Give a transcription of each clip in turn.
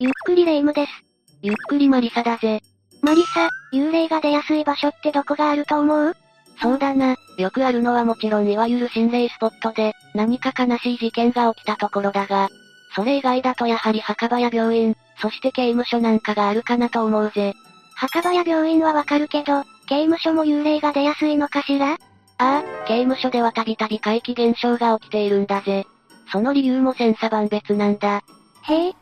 ゆっくりレ夢ムです。ゆっくりマリサだぜ。マリサ、幽霊が出やすい場所ってどこがあると思う？そうだな、よくあるのはもちろんいわゆる心霊スポットで、何か悲しい事件が起きたところだが、それ以外だとやはり墓場や病院、そして刑務所なんかがあるかなと思うぜ。墓場や病院はわかるけど、刑務所も幽霊が出やすいのかしら？ああ、刑務所ではたびたび怪奇現象が起きているんだぜ。その理由も千差万別なんだ。へえ。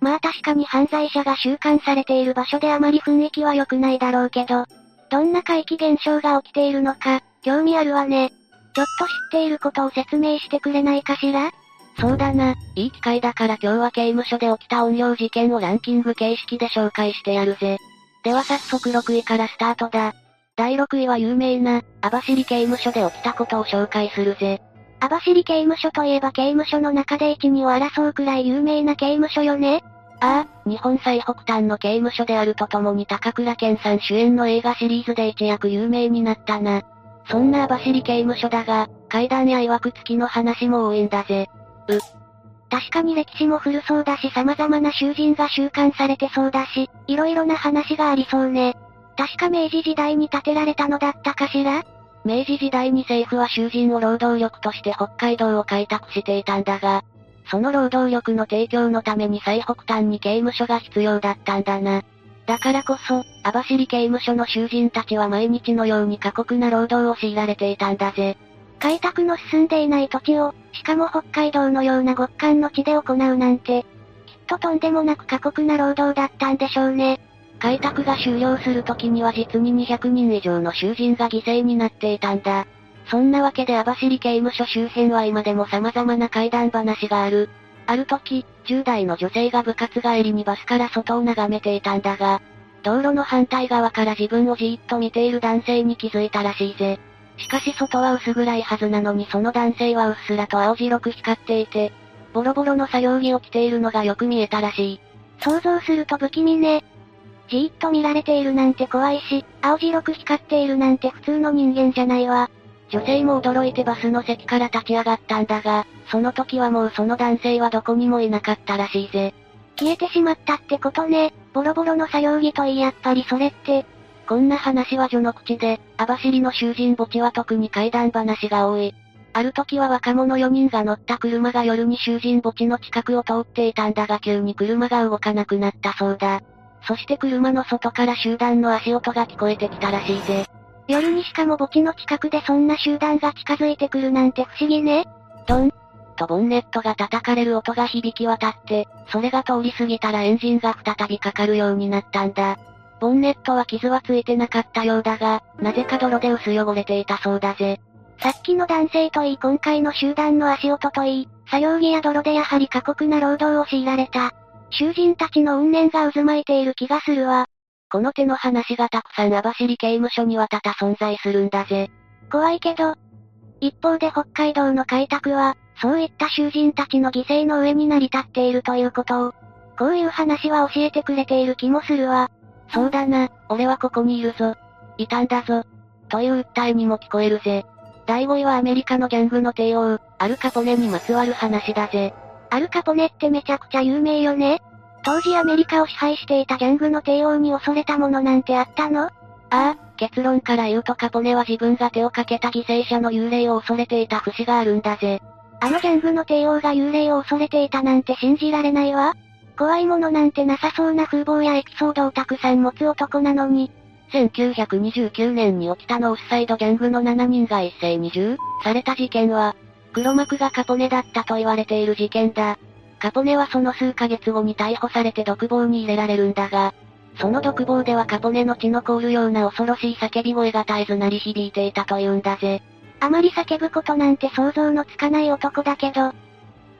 まあ確かに犯罪者が収監されている場所であまり雰囲気は良くないだろうけど、どんな怪奇現象が起きているのか、興味あるわね。ちょっと知っていることを説明してくれないかしら？そうだな、いい機会だから今日は刑務所で起きた音量事件をランキング形式で紹介してやるぜ。では早速6位からスタートだ。第6位は有名な、網走刑務所で起きたことを紹介するぜ。網走刑務所といえば刑務所の中で一二を争うくらい有名な刑務所よねああ、日本最北端の刑務所であるとともに高倉健さん主演の映画シリーズで一躍有名になったな。そんな網走刑務所だが、階段や曰く付きの話も多いんだぜ。う。確かに歴史も古そうだし様々な囚人が収監されてそうだし、色々な話がありそうね。確か明治時代に建てられたのだったかしら？明治時代に政府は囚人を労働力として北海道を開拓していたんだが、その労働力の提供のために最北端に刑務所が必要だったんだな。だからこそ、網走刑務所の囚人たちは毎日のように過酷な労働を強いられていたんだぜ。開拓の進んでいない土地を、しかも北海道のような極寒の地で行うなんて、きっととんでもなく過酷な労働だったんでしょうね。開拓が終了する時には実に200人以上の囚人が犠牲になっていたんだ。そんなわけで網走刑務所周辺は今でも様々な怪談話がある。ある時、10代の女性が部活帰りにバスから外を眺めていたんだが、道路の反対側から自分をじーっと見ている男性に気づいたらしいぜ。しかし外は薄暗いはずなのにその男性はうっすらと青白く光っていて、ボロボロの作業着を着ているのがよく見えたらしい。想像すると不気味ね。じーっと見られているなんて怖いし、青白く光っているなんて普通の人間じゃないわ。女性も驚いてバスの席から立ち上がったんだが、その時はもうその男性はどこにもいなかったらしいぜ。消えてしまったってことね。ボロボロの作業着といいやっぱりそれって。こんな話は序の口で、網走の囚人墓地は特に怪談話が多い。ある時は若者4人が乗った車が夜に囚人墓地の近くを通っていたんだが急に車が動かなくなったそうだ。そして車の外から集団の足音が聞こえてきたらしいぜ。夜にしかも墓地の近くでそんな集団が近づいてくるなんて不思議ね。ドンとボンネットが叩かれる音が響き渡って、それが通り過ぎたらエンジンが再びかかるようになったんだ。ボンネットは傷はついてなかったようだが、なぜか泥で薄汚れていたそうだぜ。さっきの男性といい今回の集団の足音といい、作業着や泥でやはり過酷な労働を強いられた。囚人たちの怨念が渦巻いている気がするわ。この手の話がたくさん網走刑務所には多々存在するんだぜ。怖いけど。一方で北海道の開拓は、そういった囚人たちの犠牲の上に成り立っているということを、こういう話は教えてくれている気もするわ。そうだな、俺はここにいるぞ。いたんだぞ。という訴えにも聞こえるぜ。第5位はアメリカのギャングの帝王、アルカポネにまつわる話だぜ。アルカポネってめちゃくちゃ有名よね当時アメリカを支配していたギャングの帝王に恐れたものなんてあったの？ああ、結論から言うとカポネは自分が手をかけた犠牲者の幽霊を恐れていた節があるんだぜ。あのギャングの帝王が幽霊を恐れていたなんて信じられないわ。怖いものなんてなさそうな風貌やエピソードをたくさん持つ男なのに。1929年に起きたノースサイドギャングの7人が一斉に銃された事件は、黒幕がカポネだったと言われている事件だ。カポネはその数ヶ月後に逮捕されて独房に入れられるんだが、その独房ではカポネの血の凍るような恐ろしい叫び声が絶えず鳴り響いていたというんだぜ。あまり叫ぶことなんて想像のつかない男だけど、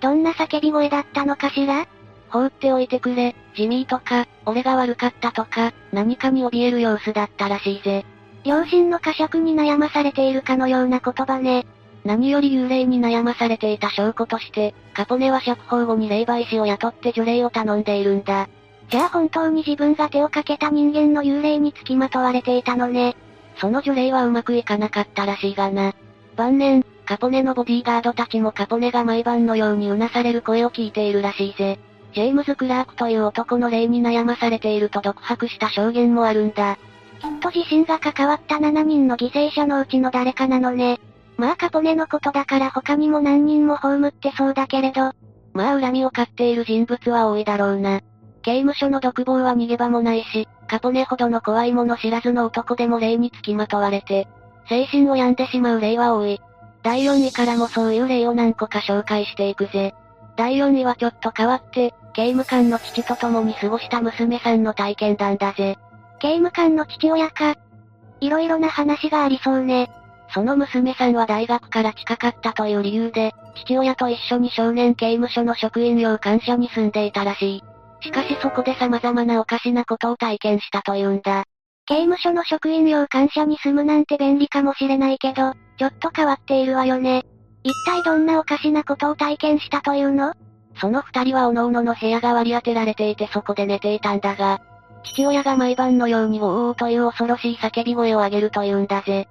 どんな叫び声だったのかしら？放っておいてくれ、ジミーとか、俺が悪かったとか、何かに怯える様子だったらしいぜ。両親の呵責に悩まされているかのような言葉ね。何より幽霊に悩まされていた証拠として、カポネは釈放後に霊媒師を雇って除霊を頼んでいるんだ。じゃあ本当に自分が手をかけた人間の幽霊につきまとわれていたのね。その除霊はうまくいかなかったらしいがな。晩年、カポネのボディーガードたちもカポネが毎晩のようにうなされる声を聞いているらしいぜ。ジェームズ・クラークという男の霊に悩まされていると独白した証言もあるんだ。きっと自身が関わった7人の犠牲者のうちの誰かなのね。まあカポネのことだから他にも何人も葬ってそうだけれど。まあ恨みを買っている人物は多いだろうな。刑務所の独房は逃げ場もないし、カポネほどの怖いもの知らずの男でも霊につきまとわれて、精神を病んでしまう霊は多い。第4位からもそういう例を何個か紹介していくぜ。第4位はちょっと変わって、刑務官の父と共に過ごした娘さんの体験談だぜ。刑務官の父親か。いろいろな話がありそうね。その娘さんは大学から近かったという理由で、父親と一緒に少年刑務所の職員用官舎に住んでいたらしい。しかしそこで様々なおかしなことを体験したというんだ。刑務所の職員用官舎に住むなんて便利かもしれないけど、ちょっと変わっているわよね。一体どんなおかしなことを体験したというの？その二人は各々の部屋が割り当てられていてそこで寝ていたんだが、父親が毎晩のようにウォーウォーという恐ろしい叫び声を上げるというんだぜ。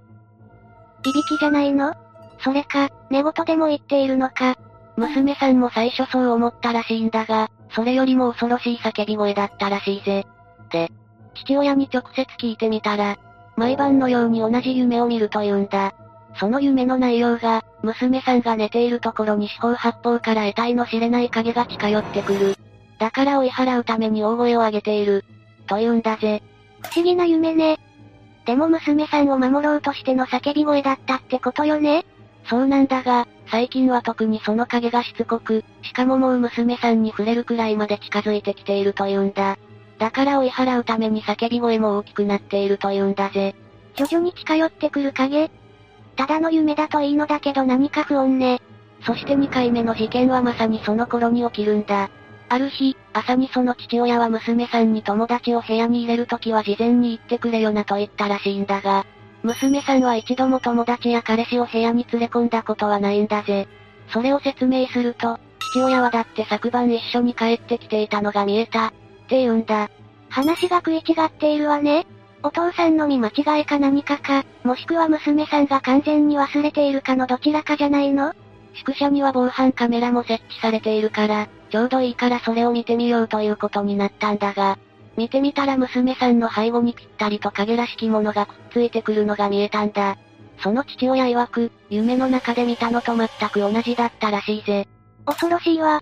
いびきじゃないの？それか、寝言でも言っているのか。娘さんも最初そう思ったらしいんだが、それよりも恐ろしい叫び声だったらしいぜ。で、父親に直接聞いてみたら、毎晩のように同じ夢を見るというんだ。その夢の内容が、娘さんが寝ているところに四方八方から得体の知れない影が近寄ってくる。だから追い払うために大声を上げている。と言うんだぜ。不思議な夢ね。でも娘さんを守ろうとしての叫び声だったってことよねそうなんだが、最近は特にその影がしつこく、しかももう娘さんに触れるくらいまで近づいてきているというんだ。だから追い払うために叫び声も大きくなっているというんだぜ。徐々に近寄ってくる影ただの夢だといいのだけど何か不穏ね。そして2回目の事件はまさにその頃に起きるんだ。ある日、朝にその父親は娘さんに友達を部屋に入れるときは事前に言ってくれよなと言ったらしいんだが、娘さんは一度も友達や彼氏を部屋に連れ込んだことはないんだぜ。それを説明すると、父親はだって昨晩一緒に帰ってきていたのが見えた、って言うんだ。話が食い違っているわね。お父さんの見間違いか何かか、もしくは娘さんが完全に忘れているかのどちらかじゃないの？宿舎には防犯カメラも設置されているから、ちょうどいいからそれを見てみようということになったんだが、見てみたら娘さんの背後にぴったりと影らしきものがくっついてくるのが見えたんだ。その父親曰く、夢の中で見たのと全く同じだったらしいぜ。恐ろしいわ。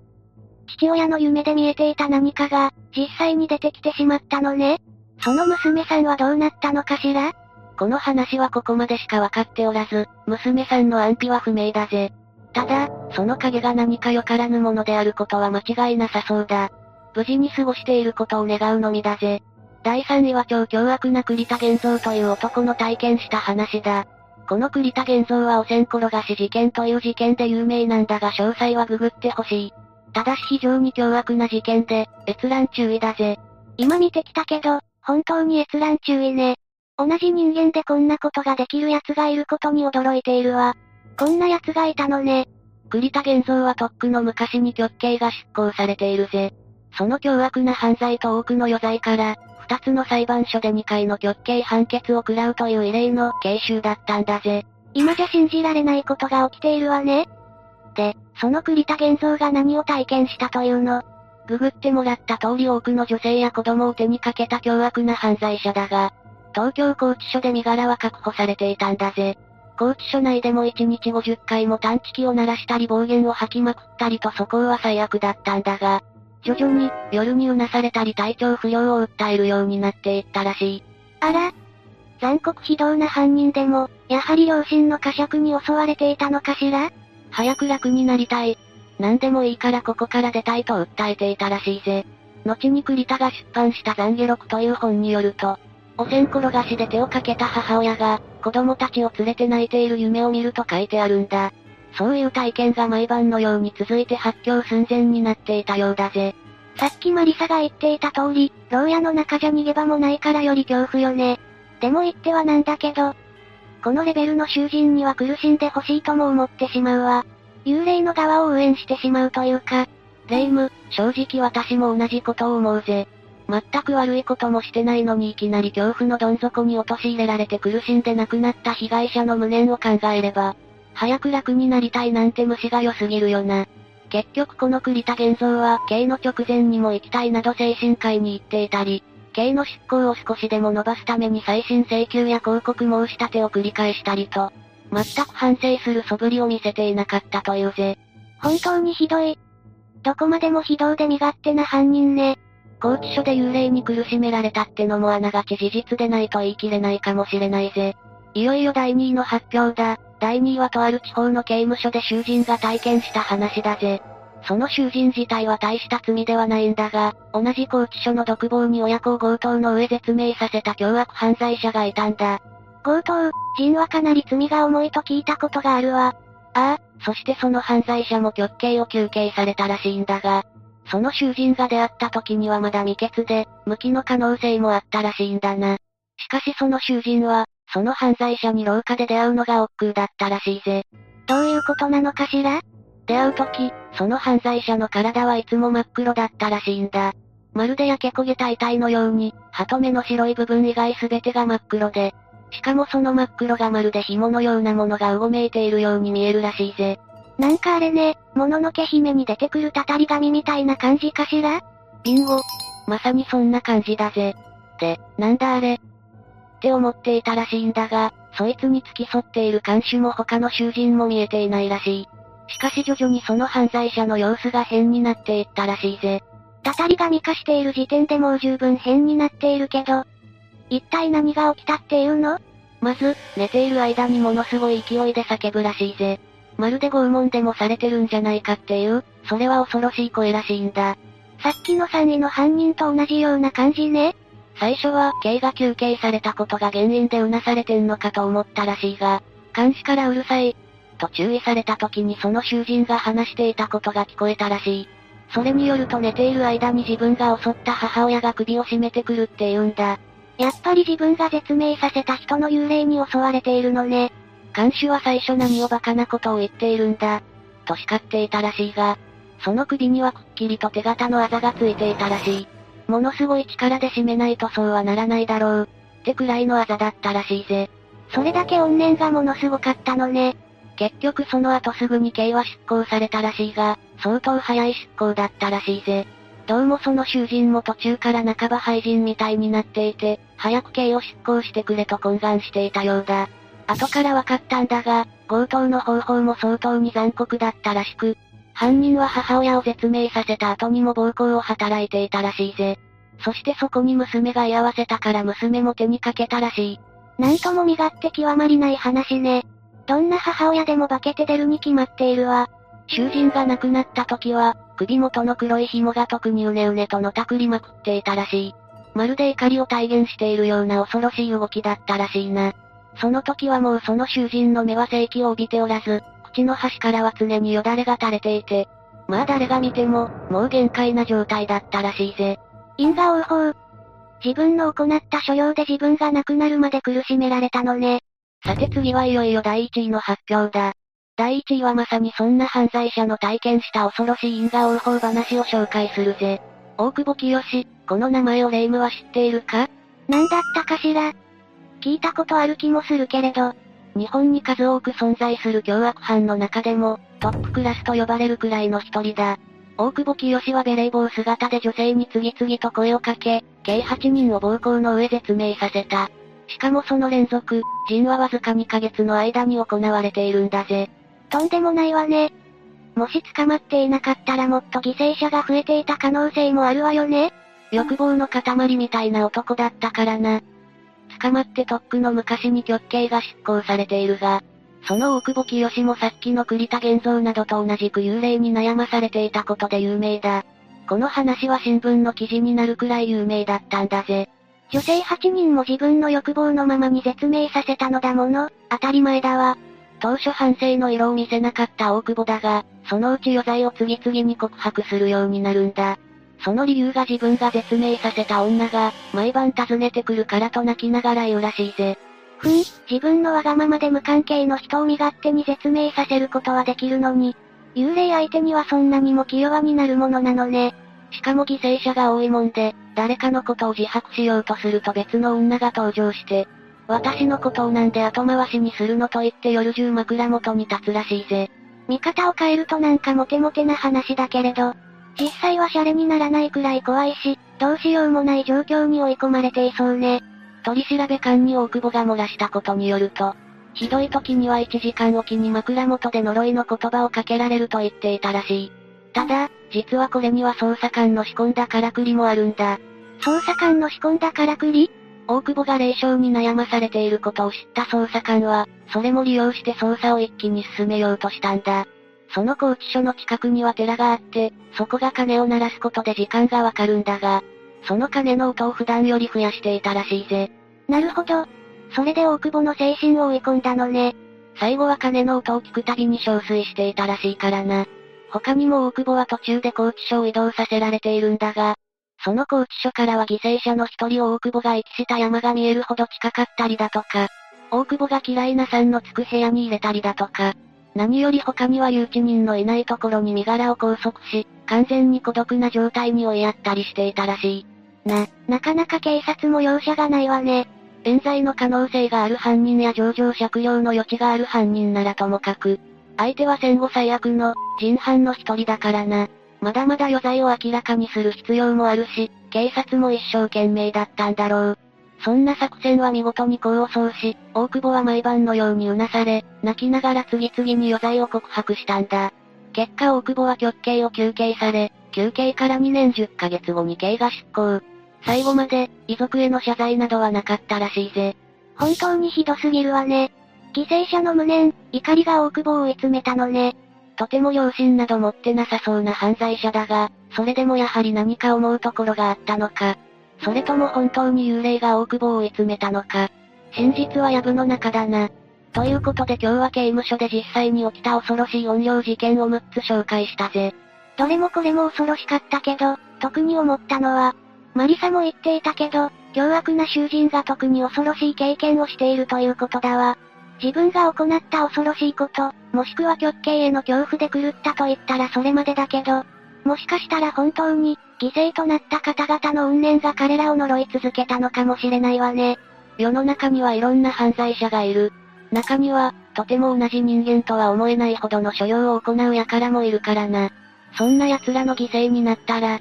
父親の夢で見えていた何かが、実際に出てきてしまったのね。その娘さんはどうなったのかしら？この話はここまでしかわかっておらず、娘さんの安否は不明だぜ。ただ、その影が何かよからぬものであることは間違いなさそうだ。無事に過ごしていることを願うのみだぜ。第3位は超凶悪な栗田玄三という男の体験した話だ。この栗田玄三は汚染転がし事件という事件で有名なんだが詳細はググってほしい。ただし非常に凶悪な事件で、閲覧注意だぜ。今見てきたけど、本当に閲覧注意ね。同じ人間でこんなことができる奴がいることに驚いているわ。こんな奴がいたのね。栗田玄三はとっくの昔に極刑が執行されているぜ。その凶悪な犯罪と多くの余罪から、二つの裁判所で2回の極刑判決を食らうという異例の刑囚だったんだぜ。今じゃ信じられないことが起きているわね。で、その栗田玄三が何を体験したというの？ググってもらった通り多くの女性や子供を手にかけた凶悪な犯罪者だが、東京拘置所で身柄は確保されていたんだぜ。拘置所内でも1日50回も探知機を鳴らしたり暴言を吐きまくったりとそこは最悪だったんだが、徐々に夜にうなされたり体調不良を訴えるようになっていったらしい。あら残酷非道な犯人でも、やはり両親の呵責に襲われていたのかしら？早く楽になりたい。何でもいいからここから出たいと訴えていたらしいぜ。後に栗田が出版した懺悔録という本によると、汚染転がしで手をかけた母親が、子供たちを連れて泣いている夢を見ると書いてあるんだ。そういう体験が毎晩のように続いて発狂寸前になっていたようだぜ。さっきマリサが言っていた通り、牢屋の中じゃ逃げ場もないからより恐怖よね。でも言ってはなんだけど、このレベルの囚人には苦しんでほしいとも思ってしまうわ。幽霊の側を応援してしまうというか、霊夢、正直私も同じことを思うぜ。全く悪いこともしてないのにいきなり恐怖のどん底に陥れられて苦しんで亡くなった被害者の無念を考えれば、早く楽になりたいなんて虫が良すぎるよな。結局この栗田玄三は、刑の直前にも行きたいなど精神科医に行っていたり、刑の執行を少しでも伸ばすために再審請求や広告申し立てを繰り返したりと、全く反省する素振りを見せていなかったというぜ。本当にひどい。どこまでも非道で身勝手な犯人ね。拘置所で幽霊に苦しめられたってのもあながち事実でないと言い切れないかもしれないぜ。いよいよ第2位の発表だ。第2位はとある地方の刑務所で囚人が体験した話だぜ。その囚人自体は大した罪ではないんだが、同じ拘置所の独房に親子を強盗の上絶命させた凶悪犯罪者がいたんだ。強盗、人はかなり罪が重いと聞いたことがあるわ。ああ、そしてその犯罪者も極刑を求刑されたらしいんだが、その囚人が出会った時にはまだ未決で、無期の可能性もあったらしいんだな。しかしその囚人は、その犯罪者に廊下で出会うのが億劫だったらしいぜ。どういうことなのかしら？出会う時、その犯罪者の体はいつも真っ黒だったらしいんだ。まるで焼け焦げた遺体のように、鳩目の白い部分以外全てが真っ黒で、しかもその真っ黒がまるで紐のようなものがうごめいているように見えるらしいぜ。なんかあれね、もののけ姫に出てくるたたり神みたいな感じかしら？ビンゴ。まさにそんな感じだぜ。で、なんだあれ？って思っていたらしいんだが、そいつに付き添っている看守も他の囚人も見えていないらしい。しかし徐々にその犯罪者の様子が変になっていったらしいぜ。たたり神化している時点でもう十分変になっているけど、一体何が起きたっていうの？まず、寝ている間にものすごい勢いで叫ぶらしいぜ。まるで拷問でもされてるんじゃないかっていう、それは恐ろしい声らしいんだ。さっきの3位の犯人と同じような感じね。最初は、刑が求刑されたことが原因でうなされてんのかと思ったらしいが、監視からうるさい、と注意された時にその囚人が話していたことが聞こえたらしい。それによると寝ている間に自分が襲った母親が首を絞めてくるって言うんだ。やっぱり自分が絶命させた人の幽霊に襲われているのね。看守は最初何をバカなことを言っているんだ。と叱っていたらしいが、その首にはくっきりと手形のあざがついていたらしい。ものすごい力で締めないとそうはならないだろう。ってくらいのあざだったらしいぜ。それだけ怨念がものすごかったのね。結局その後すぐに刑は執行されたらしいが、相当早い執行だったらしいぜ。どうもその囚人も途中から半ば廃人みたいになっていて、早く刑を執行してくれと懇願していたようだ。後から分かったんだが、強盗の方法も相当に残酷だったらしく、犯人は母親を絶命させた後にも暴行を働いていたらしいぜ。そしてそこに娘が居合わせたから娘も手にかけたらしい。なんとも身勝手極まりない話ね。どんな母親でも化けて出るに決まっているわ。囚人が亡くなった時は、首元の黒い紐が特にうねうねとのたくりまくっていたらしい。まるで怒りを体現しているような恐ろしい動きだったらしいな。その時はもうその囚人の目は正気を帯びておらず、口の端からは常によだれが垂れていて、まあ誰が見ても、もう限界な状態だったらしいぜ。因果応報。自分の行った所要で自分が亡くなるまで苦しめられたのね。さて次はいよいよ第1位の発表だ。第1位はまさにそんな犯罪者の体験した恐ろしい因果応報話を紹介するぜ。大久保清、この名前をレイムは知っているか？何だったかしら？聞いたことある気もするけれど、日本に数多く存在する凶悪犯の中でも、トップクラスと呼ばれるくらいの一人だ。大久保清はベレー帽姿で女性に次々と声をかけ、計8人を暴行の上絶命させた。しかもその連続、人はわずか2ヶ月の間に行われているんだぜ。とんでもないわね。もし捕まっていなかったらもっと犠牲者が増えていた可能性もあるわよね。欲望の塊みたいな男だったからな。捕まってとっくの昔に極刑が執行されているが、その大久保清もさっきの栗田玄三などと同じく幽霊に悩まされていたことで有名だ。この話は新聞の記事になるくらい有名だったんだぜ。女性8人も自分の欲望のままに絶命させたのだもの、当たり前だわ。当初反省の色を見せなかった大久保だが、そのうち余罪を次々に告白するようになるんだ。その理由が自分が絶命させた女が、毎晩訪ねてくるからと泣きながら言うらしいぜ。ふん、自分のわがままで無関係の人を身勝手に絶命させることはできるのに、幽霊相手にはそんなにも気弱になるものなのね。しかも犠牲者が多いもんで、誰かのことを自白しようとすると別の女が登場して、私のことをなんで後回しにするのと言って夜中枕元に立つらしいぜ。見方を変えるとなんかモテモテな話だけれど、実際はシャレにならないくらい怖いし、どうしようもない状況に追い込まれていそうね。取り調べ官に大久保が漏らしたことによると、ひどい時には1時間おきに枕元で呪いの言葉をかけられると言っていたらしい。ただ、実はこれには捜査官の仕込んだからくりもあるんだ。捜査官の仕込んだからくり？大久保が霊障に悩まされていることを知った捜査官は、それも利用して捜査を一気に進めようとしたんだ。その拘置所の近くには寺があって、そこが鐘を鳴らすことで時間がわかるんだが、その鐘の音を普段より増やしていたらしいぜ。なるほど。それで大久保の精神を追い込んだのね。最後は鐘の音を聞くたびに憔悴していたらしいからな。他にも大久保は途中で拘置所を移動させられているんだが、その拘置所からは犠牲者の一人を大久保が遺棄した山が見えるほど近かったりだとか、大久保が嫌いなさんのつく部屋に入れたりだとか、何より他には留置人のいないところに身柄を拘束し、完全に孤独な状態に追いやったりしていたらしい。な、なかなか警察も容赦がないわね。冤罪の可能性がある犯人や上場酌量の余地がある犯人ならともかく、相手は戦後最悪の、人犯の一人だからな。まだまだ余罪を明らかにする必要もあるし、警察も一生懸命だったんだろう。そんな作戦は見事に功を奏し、大久保は毎晩のようにうなされ、泣きながら次々に余罪を告白したんだ。結果大久保は極刑を求刑され、休刑から2年10ヶ月後に刑が執行。最後まで、遺族への謝罪などはなかったらしいぜ。本当にひどすぎるわね。犠牲者の無念、怒りが大久保を追い詰めたのね。とても良心など持ってなさそうな犯罪者だが、それでもやはり何か思うところがあったのか。それとも本当に幽霊が大久保を追い詰めたのか。真実は藪の中だな。ということで今日は刑務所で実際に起きた恐ろしい怨霊事件を6つ紹介したぜ。どれもこれも恐ろしかったけど、特に思ったのは、マリサも言っていたけど、凶悪な囚人が特に恐ろしい経験をしているということだわ。自分が行った恐ろしいこと、もしくは極刑への恐怖で狂ったと言ったらそれまでだけど、もしかしたら本当に、犠牲となった方々の怨念が彼らを呪い続けたのかもしれないわね。世の中にはいろんな犯罪者がいる。中には、とても同じ人間とは思えないほどの所要を行う輩もいるからな。そんな奴らの犠牲になったら、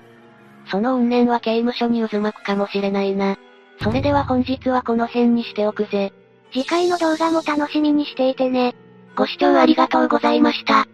その怨念は刑務所に渦巻くかもしれないな。それでは本日はこの辺にしておくぜ。次回の動画も楽しみにしていてね。ご視聴ありがとうございました。